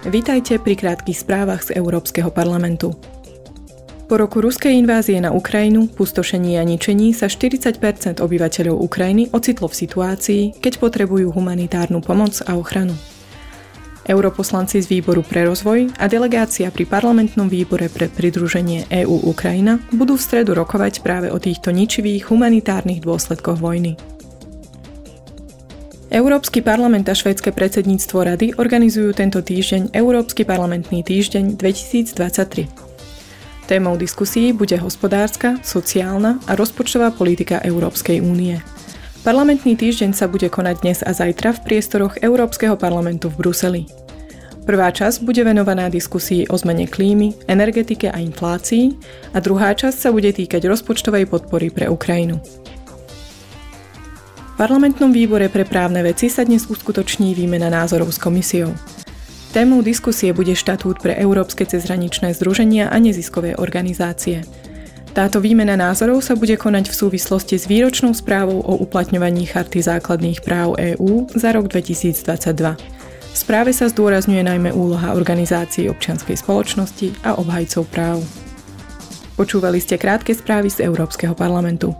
Vítajte pri krátkých správach z Európskeho parlamentu. Po roku ruskej invázie na Ukrajinu, pustošení a ničení sa 40% obyvateľov Ukrajiny ocitlo v situácii, keď potrebujú humanitárnu pomoc a ochranu. Europoslanci z výboru pre rozvoj a delegácia pri parlamentnom výbore pre pridruženie EU Ukrajina budú v stredu rokovať práve o týchto ničivých humanitárnych dôsledkoch vojny. Európsky parlament a švédske predsedníctvo rady organizujú tento týždeň Európsky parlamentný týždeň 2023. Témou diskusí bude hospodárska, sociálna a rozpočtová politika Európskej únie. Parlamentný týždeň sa bude konať dnes a zajtra v priestoroch Európskeho parlamentu v Bruseli. Prvá časť bude venovaná diskusii o zmene klímy, energetike a inflácii a druhá časť sa bude týkať rozpočtovej podpory pre Ukrajinu. Parlamentnom výbore pre právne veci sa dnes uskutoční výmena názorov s komisiou. Témou diskusie bude štatút pre Európske cezhraničné združenia a neziskové organizácie. Táto výmena názorov sa bude konať v súvislosti s výročnou správou o uplatňovaní Charty základných práv EÚ za rok 2022. V správe sa zdôrazňuje najmä úloha organizácií občianskej spoločnosti a obhajcov práv. Počúvali ste krátke správy z Európskeho parlamentu.